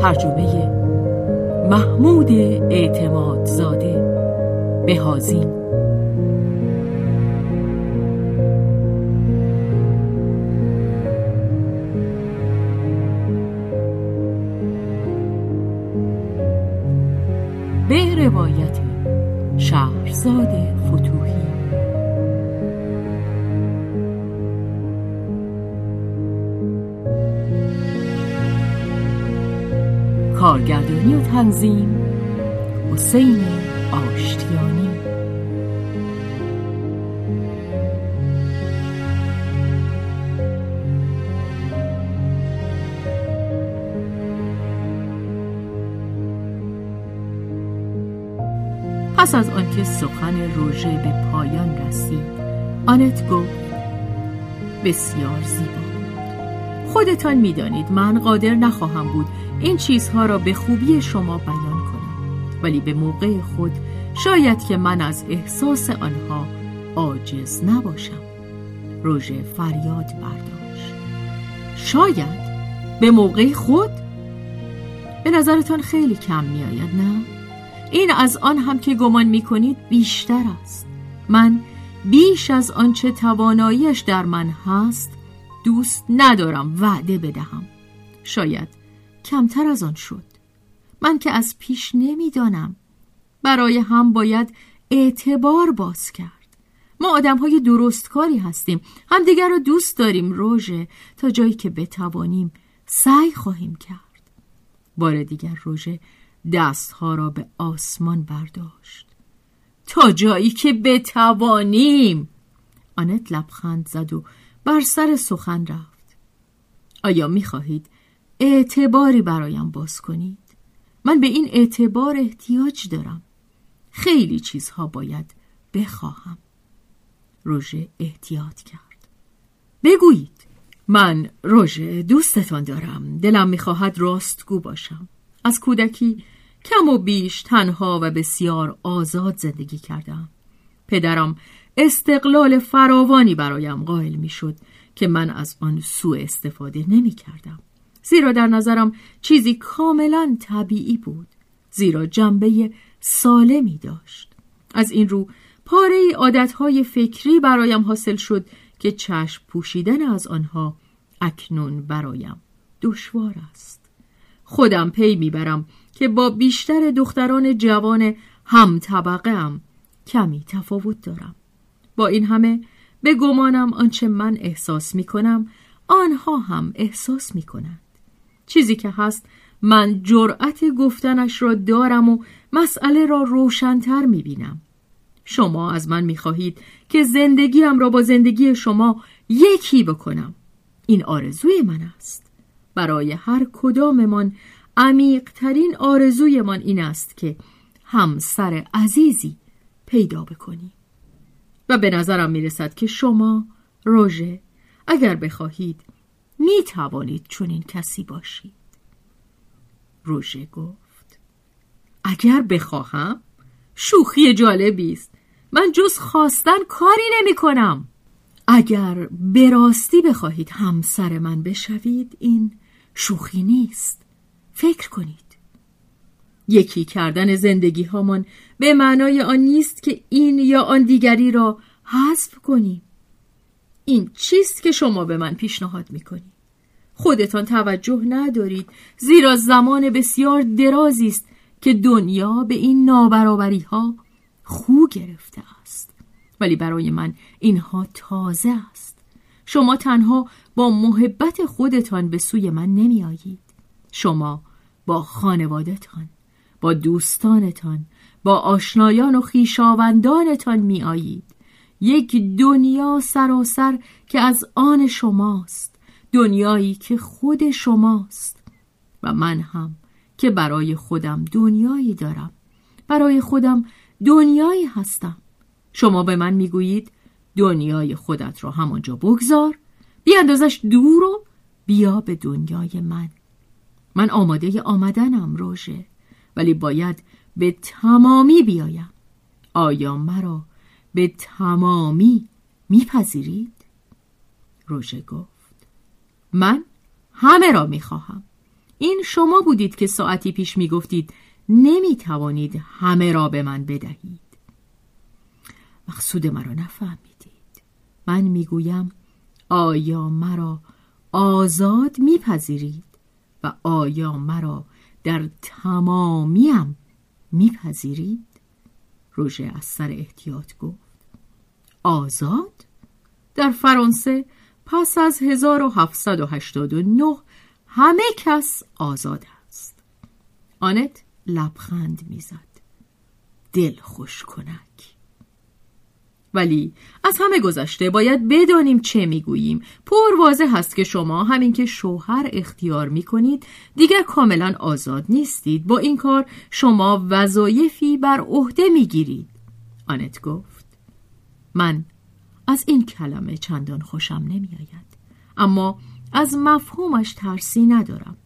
ترجمه محمود اعتمادزاده بهازین به روایت شهرزاد کارگردانی و تنظیم. حسین آشتیانی. پس از آنکه سخن روژه به پایان رسید آنت گفت بسیار زیبا. خودتان می‌دانید من قادر نخواهم بود این چیزها را به خوبی شما بیان کنم. ولی به موقع خود شاید که من از احساس آنها عاجز نباشم. روژه فریاد برداشت. شاید به موقع خود به نظرتان خیلی کم میآید نه؟ این از آن هم که گمان می کنید بیشتر است. من بیش از آنچه تواناییش در من هست دوست ندارم وعده بدهم. شاید کمتر از آن شد. من که از پیش نمی‌دانم. برای هم باید اعتبار باز کرد. ما آدم های درستکاری هستیم. همدیگر را دوست داریم روژه. تا جایی که بتوانیم سعی خواهیم کرد. بار دیگر روژه دستها را به آسمان برداشت. تا جایی که بتوانیم. آنت لبخند زد و بر سر سخن رفت. آیا می‌خواهید اعتباری برایم باز کنید. من به این اعتبار احتیاج دارم. خیلی چیزها باید بخواهم. روژه احتیاط کرد. بگویید من روژه دوستتان دارم. دلم می‌خواهد راستگو باشم. از کودکی کم و بیش تنها و بسیار آزاد زندگی کردم. پدرم استقلال فراوانی برایم قائل می‌شد که من از آن سوء استفاده نمی کردم. زیرا در نظرم چیزی کاملا طبیعی بود زیرا جنبه سالمی داشت. از این رو پاره عادتهای فکری برایم حاصل شد که چشم پوشیدن از آنها اکنون برایم دشوار است. خودم پی می‌برم که با بیشتر دختران جوان هم طبقه هم کمی تفاوت دارم. با این همه به گمانم آنچه من احساس می کنم آنها هم احساس می کنند چیزی که هست من جرأت گفتنش را دارم و مسئله را روشنتر می بینم شما از من می خواهید که زندگیم را با زندگی شما یکی بکنم. این آرزوی من است. برای هر کداممان عمیقترین آرزویمان این است که همسر عزیزی پیدا بکنیم. و به نظرم می رسد که شما روژه اگر بخواهید می توانید چنین کسی باشید. روژه گفت اگر بخواهم شوخی جالبی است. من جز خواستن کاری نمی کنم اگر به راستی بخواهید همسر من بشوید این شوخی نیست. فکر کنید. یکی کردن زندگی هامان به معنای آن نیست که این یا آن دیگری را حذف کنیم. این چیست که شما به من پیشنهاد می‌کنید؟ خودتان توجه ندارید. زیرا زمان بسیار درازی است که دنیا به این نابرابری ها خو گرفته است. ولی برای من اینها تازه است. شما تنها با محبت خودتان به سوی من نمی آیید شما با خانوادتان با دوستانتان با آشنایان و خیشاوندانتان می آیید یک دنیا سراسر که از آن شماست. دنیایی که خود شماست و من هم که برای خودم دنیایی دارم. برای خودم دنیایی هستم. شما به من می‌گویید دنیای خودت را همانجا بگذار. بیاندازش دور و بیا به دنیای من. من آماده آمدنم روژه. ولی باید به تمامی بیایم. آیا مرا به تمامی میپذیرید؟ روژه گفت. من همه را می‌خواهم. این شما بودید که ساعتی پیش می‌گفتید نمی‌توانید همه را به من بدهید. مقصود مرا نفهمیدید. من می‌گویم آیا مرا آزاد میپذیرید و آیا مرا در تمامیم میپذیرید؟ روژه از سر احتیاط گفت آزاد؟ در فرانسه پس از 1789 همه کس آزاد است. آنت لبخند می‌زد. دل خوش کنک. ولی از همه گذشته باید بدانیم چه می‌گوییم. پر واضح هست که شما همین که شوهر اختیار می‌کنید دیگر کاملا آزاد نیستید. با این کار شما وظایفی بر عهده می‌گیرید. آنت گفت من از این کلمه چندان خوشم نمیآید. اما از مفهومش ترسی ندارم.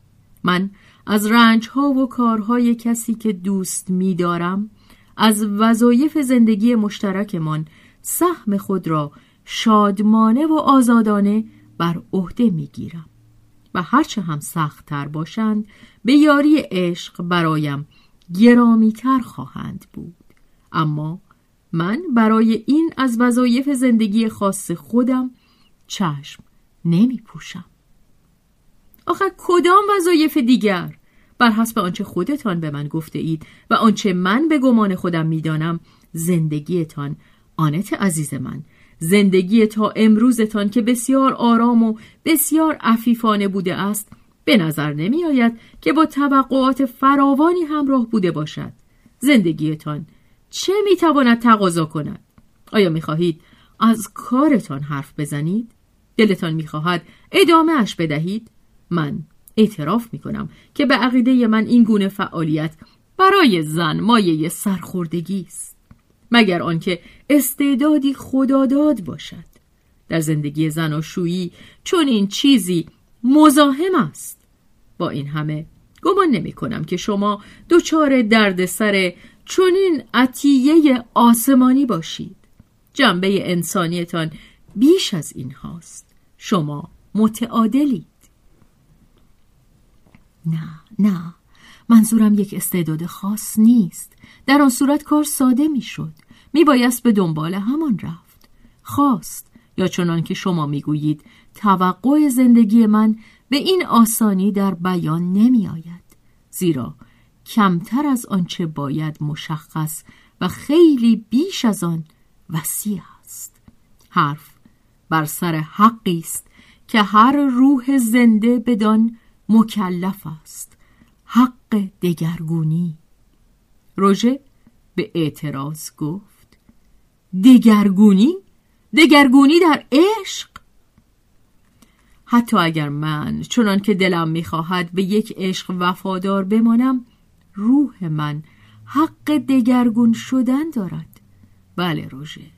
من از رنجها و کارهای کسی که دوست میدارم از وظایف زندگی مشترکمان سهم خود را شادمانه و آزادانه بر عهده می‌گیرم و هرچه هم سختتر باشند به یاری عشق برایم گرامیتر خواهند بود. اما من برای این از وظایف زندگی خاص خودم چشم نمی پوشم آخه کدام وظایف دیگر؟ بر حسب آنچه خودتان به من گفته اید و آنچه من به گمان خودم می‌دانم زندگیتان آنت عزیز من زندگی تا امروزتان که بسیار آرام و بسیار عفیفانه بوده است به نظر نمی آید که با توقعات فراوانی همراه بوده باشد. زندگیتان چه می تواند تقاضا کند؟ آیا می خواهید از کارتان حرف بزنید؟ دلتان می خواهد ادامه اش بدهید؟ من اعتراف می کنم که به عقیده من این گونه فعالیت برای زن مایه سرخوردگی است. مگر آنکه استعدادی خداداد باشد. در زندگی زناشویی چون این چیزی مزاحم است. با این همه گمان نمی کنم که شما دچار دردسر چنین عطیه آسمانی باشید. جنبه انسانیتان بیش از این هاست. شما متعادلید. نه نه. منظورم یک استعداد خاص نیست. در آن صورت کار ساده می‌شد. میبایست به دنبال همان رفت. خواست یا چنان که شما می‌گویید توقع زندگی من به این آسانی در بیان نمی آید زیرا کمتر از آنچه باید مشخص و خیلی بیش از آن وسیع است حرف بر سر حقی است که هر روح زنده بدان مکلف است حق دگرگونی روژه به اعتراض گفت دگرگونی؟ دگرگونی در عشق؟ حتی اگر من چنان که دلم می‌خواهد به یک عشق وفادار بمانم روح من حق دگرگون شدن دارد. بله روژه.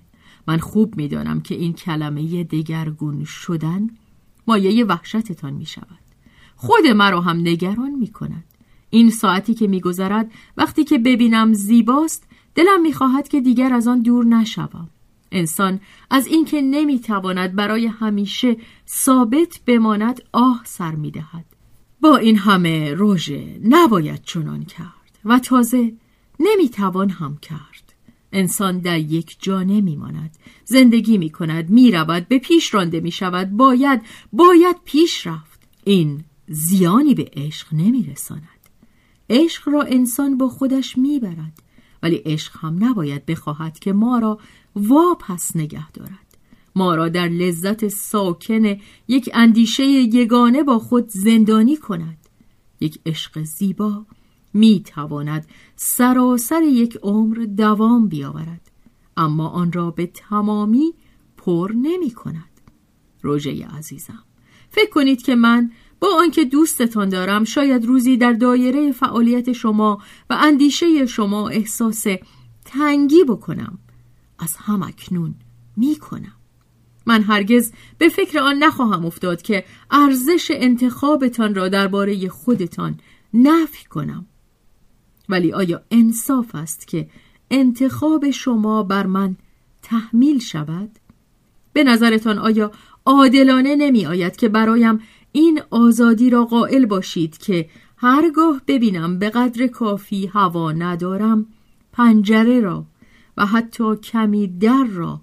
من خوب می‌دانم که این کلمه دگرگون شدن مایه وحشتتان می شود خود مرا هم نگران می کند این ساعتی که میگذرد وقتی که ببینم زیباست دلم می‌خواهد که دیگر از آن دور نشوم. انسان از اینکه نمی‌تواند برای همیشه ثابت بماند آه سر می‌دهد. با این همه روژه نباید چنان کرد و تازه نمی‌توان هم کرد. انسان در یک جا نمیماند. زندگی می کند می رود به پیش رانده می شود باید باید پیش رفت. این زیانی به عشق نمی رساند عشق را انسان با خودش می‌برد ولی عشق هم نباید بخواهد که ما را واپس نگه دارد. ما را در لذت ساکن یک اندیشه یگانه با خود زندانی کند. یک عشق زیبا می تواند سراسر یک عمر دوام بیاورد اما آن را به تمامی پر نمی کند. روژه عزیزم فکر کنید که من با آنکه دوستتان دارم شاید روزی در دایره فعالیت شما و اندیشه شما احساس تنگی بکنم. از هم اکنون می کنم. من هرگز به فکر آن نخواهم افتاد که ارزش انتخابتان را درباره خودتان نفی کنم ولی آیا انصاف است که انتخاب شما بر من تحمیل شود؟ به نظرتان آیا عادلانه نمی آید که برایم این آزادی را قائل باشید که هرگاه ببینم به قدر کافی هوا ندارم پنجره را و حتی کمی در را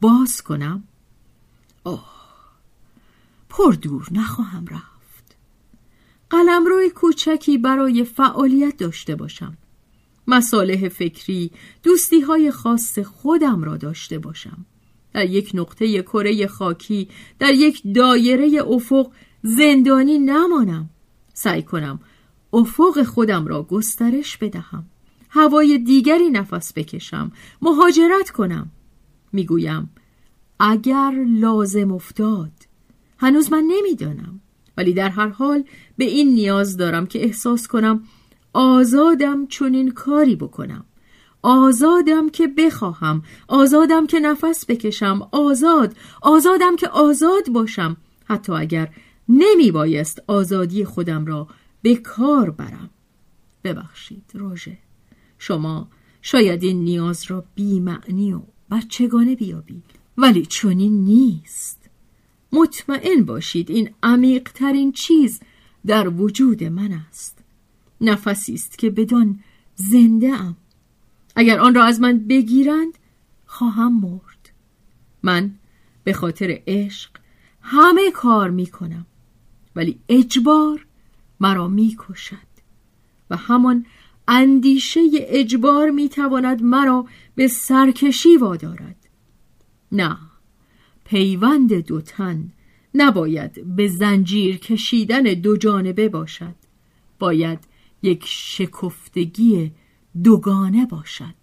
باز کنم؟ آه پر دور نخواهم رفت. روی کوچکی برای فعالیت داشته باشم. مصالح فکری دوستی های خاص خودم را داشته باشم. در یک نقطه کره خاکی در یک دایره افق زندانی نمانم. سعی کنم افق خودم را گسترش بدهم. هوای دیگری نفس بکشم. مهاجرت کنم. می‌گویم اگر لازم افتاد. هنوز من نمی‌دانم ولی در هر حال به این نیاز دارم که احساس کنم آزادم چون این کاری بکنم. آزادم که بخواهم آزادم که نفس بکشم. آزاد آزادم که آزاد باشم. حتی اگر نمی بایست آزادی خودم را به کار برم. ببخشید روژه شما شاید این نیاز را بیمعنی و بچگانه بیابید. ولی چنین نیست. مطمئن باشید این عمیقترین چیز در وجود من است. نفسی است که بدان زنده ام. اگر آن را از من بگیرند خواهم مرد. من به خاطر عشق همه کار می کنم ولی اجبار مرا می کشد و همان اندیشه اجبار می تواند مرا به سرکشی وادارد. نه. پیوند دو تن نباید به زنجیر کشیدن دو جانبه باشد. باید یک شکفتگی دوگانه باشد.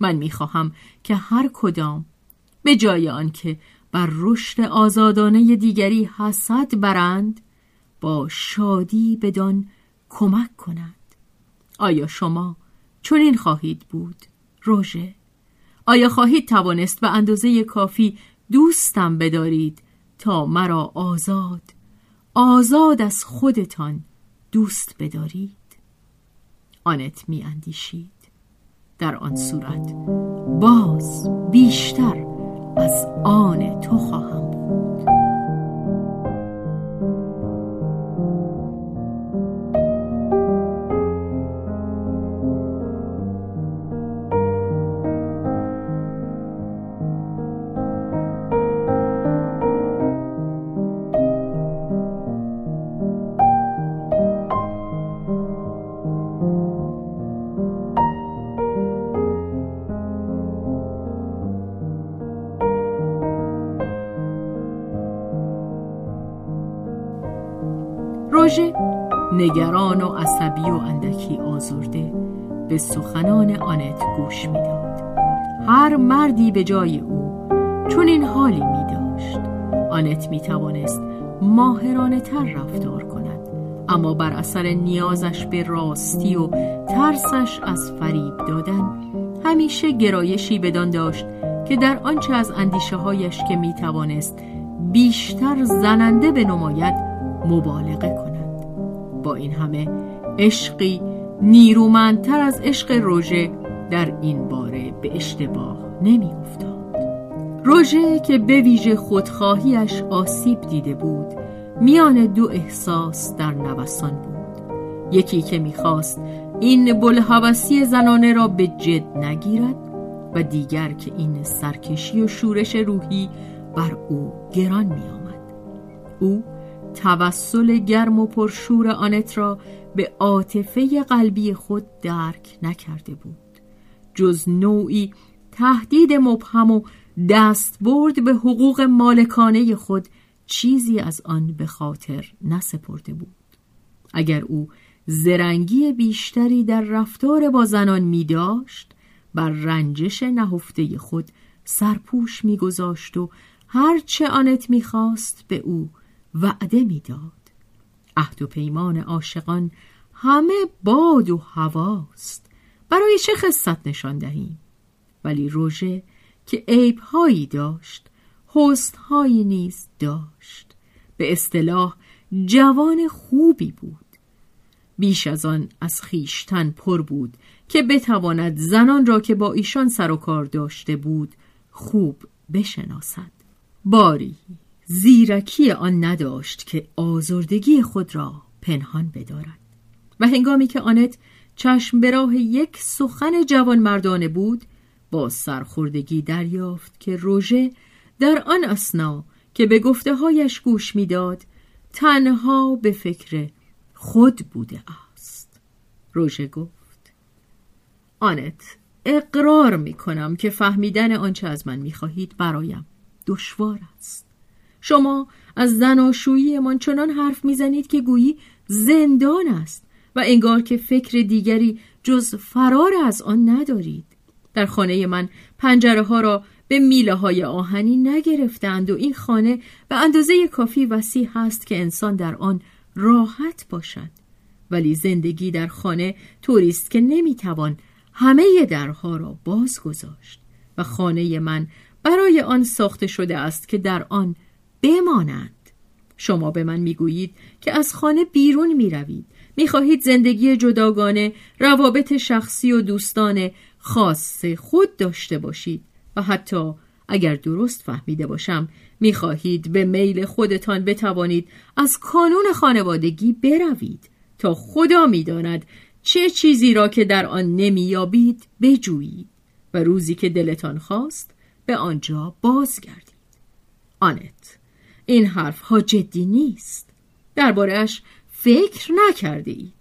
من می‌خواهم که هر کدام به جای آنکه بر رشد آزادانه دیگری حسد برند با شادی بدان کمک کنند. آیا شما چنین خواهید بود روژه؟ آیا خواهید توانست به اندازه کافی دوستم بدارید تا مرا آزاد آزاد از خودتان دوست بدارید؟ آنت می اندیشید. در آن صورت باز بیشتر از آن تو خواهم روژه نگران و عصبی و اندکی آزرده به سخنان آنت گوش می‌داد. هر مردی به جای او چون این حالی می داشت آنت می توانست ماهرانه تر رفتار کند اما بر اثر نیازش به راستی و ترسش از فریب دادن همیشه گرایشی بدان داشت که در آنچه از اندیشه هایش که می توانست بیشتر زننده به نماید مبالغه کند با این همه عشقی نیرومندتر از عشق روژه در این باره به اشتباه نمی افتاد روژه که به ویژه خودخواهیش آسیب دیده بود میان دو احساس در نوسان بود یکی که می‌خواست این بلحوثی زنانه را به جد نگیرد و دیگر که این سرکشی و شورش روحی بر او گران می آمد. او توسل گرم و پرشور آنت را به عاطفه قلبی خود درک نکرده بود. جز نوعی تهدید مبهم و دستبرد به حقوق مالکانه خود چیزی از آن به خاطر نسپرده بود. اگر او زرنگی بیشتری در رفتار با زنان می داشت بر رنجش نهفته خود سرپوش میگذاشت و هرچه آنت می‌خواست به او وعده می‌داد. عهد و پیمان عاشقان همه باد و هواست. برای چه خصت نشان دهیم ولی روژه که عیبهایی داشت حسنهایی نیز داشت. به اصطلاح جوان خوبی بود. بیش از آن از خیشتن پر بود که بتواند زنان را که با ایشان سر و کار داشته بود خوب بشناسد. باری. زیرکی آن نداشت که آزردگی خود را پنهان بدارد. و هنگامی که آنت چشم به راه یک سخن جوان مردانه بود با سرخوردگی دریافت که روژه در آن اسنا که به گفته هایش گوش می‌داد تنها به فکر خود بوده است. روژه گفت آنت اقرار می کنم که فهمیدن آنچه از من می خواهید برایم دشوار است. شما از زناشوییمان چنان حرف می‌زنید که گویی زندان است و انگار که فکر دیگری جز فرار از آن ندارید. در خانه من پنجره ها را به میله های آهنی نگرفتند و این خانه به اندازه کافی وسیع هست که انسان در آن راحت باشد. ولی زندگی در خانه طوریست که نمی‌توان همه درها را باز گذاشت و خانه من برای آن ساخته شده است که در آن بمانند. شما به من می‌گویید که از خانه بیرون می‌روید. می‌خواهید زندگی جداگانه روابط شخصی و دوستانه خاص خود داشته باشید. و حتی اگر درست فهمیده باشم می‌خواهید به میل خودتان بتوانید از کانون خانوادگی بروید تا خدا می‌داند چه چیزی را که در آن نمییابید بجویید. و روزی که دلتان خواست به آنجا بازگردید. آنت. این حرف ها جدی نیست. دربارهش فکر نکرده اید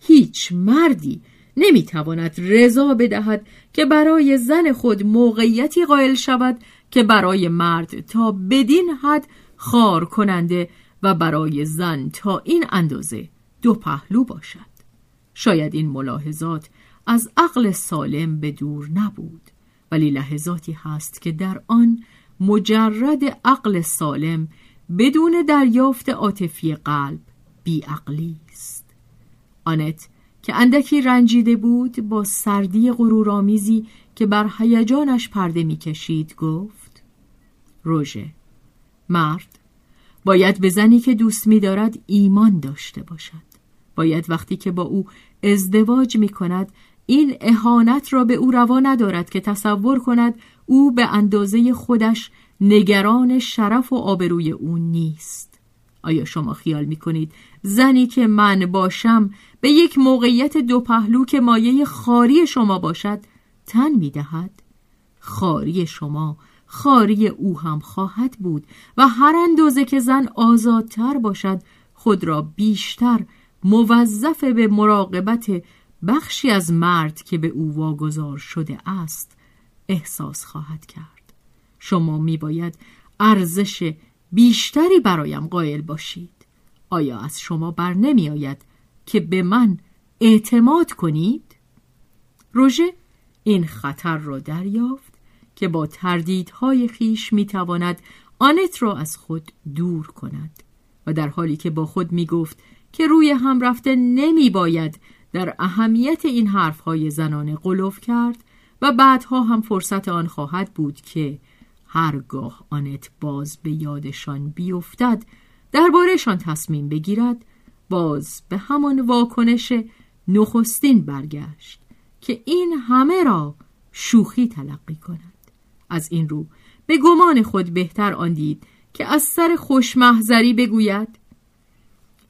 هیچ مردی نمی‌تواند رضا بدهد که برای زن خود موقعیتی قائل شود که برای مرد تا بدین حد خار کننده و برای زن تا این اندازه دو پهلو باشد. شاید این ملاحظات از عقل سالم به دور نبود ولی لحظاتی هست که در آن مجرد عقل سالم بدون دریافت عاطفی قلب بیعقلی است. آنت که اندکی رنجیده بود با سردی غرورآمیزی که بر هیجانش پرده می‌کشید گفت روژه مرد باید به زنی که دوست می‌دارد ایمان داشته باشد. باید وقتی که با او ازدواج می کند این اهانت را به او روا ندارد که تصور کند او به اندازه خودش نگران شرف و آبروی او نیست آیا شما خیال می کنید زنی که من باشم به یک موقعیت دو پهلو که مایه خاری شما باشد تن می دهد؟ خاری شما خاری او هم خواهد بود و هر اندازه که زن آزادتر باشد خود را بیشتر موظف به مراقبت بخشی از مرد که به او واگذار شده است احساس خواهد کرد شما میباید ارزش بیشتری برایم قائل باشید آیا از شما بر نمی آید که به من اعتماد کنید؟ روژه این خطر را دریافت که با تردیدهای خیش می‌تواند آنت را از خود دور کند و در حالی که با خود می گفت که روی هم رفته نمی باید در اهمیت این حرفهای زنانه قلوف کرد و بعدها هم فرصت آن خواهد بود که هرگاه آنت باز به یادشان بیفتد دربارهشان تصمیم بگیرد باز به همان واکنش نخستین برگشت که این همه را شوخی تلقی کند. از این رو به گمان خود بهتر آن دید که از سر خوشمحذری بگوید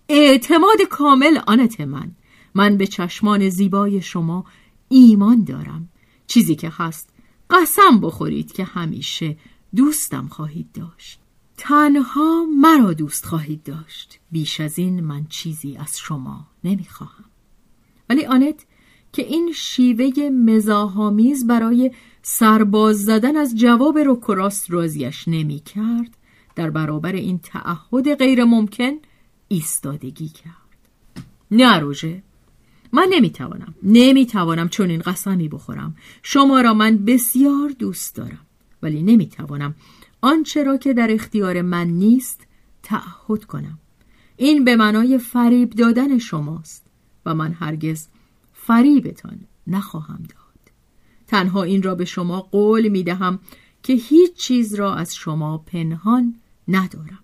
اعتماد کامل آنت من من به چشمان زیبای شما ایمان دارم. چیزی که هست قسم بخورید که همیشه دوستم خواهید داشت. تنها مرا دوست خواهید داشت. بیش از این من چیزی از شما نمی‌خواهم. ولی آنت که این شیوه مزاحامیز برای سرباز زدن از جواب روکراست رازیش نمی کرد در برابر این تعهد غیر ممکن ایستادگی کرد. نه من نمی‌توانم نمی‌توانم چون این قسمی بخورم. شما را من بسیار دوست دارم ولی نمی‌توانم آنچه را که در اختیار من نیست تعهد کنم. این به معنای فریب دادن شماست و من هرگز فریبتان نخواهم داد. تنها این را به شما قول می دهم که هیچ چیز را از شما پنهان ندارم.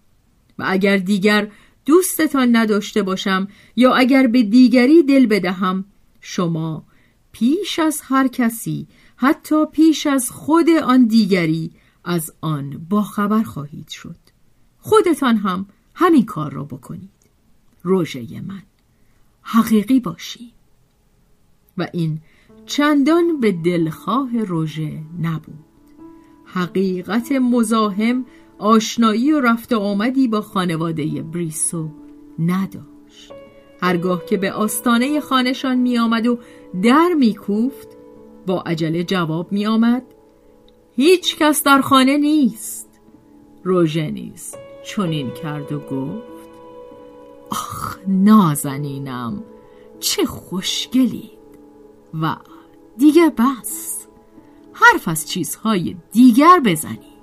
و اگر دیگر دوستتان نداشته باشم یا اگر به دیگری دل بدهم شما پیش از هر کسی حتی پیش از خود آن دیگری از آن باخبر خواهید شد. خودتان هم همین کار را بکنید. روژه من. حقیقی باشی. و این چندان به دلخواه روژه نبود. حقیقت مزاحم آشنایی و رفت آمدی با خانواده بریسو نداشت. هرگاه که به آستانه خانشان می آمد و در می کوفت با عجله جواب می آمد هیچ کس در خانه نیست. روژه نیست چنین کرد و گفت آخ نازنینم چه خوشگلید. و دیگه بس حرف از چیزهای دیگر بزنید.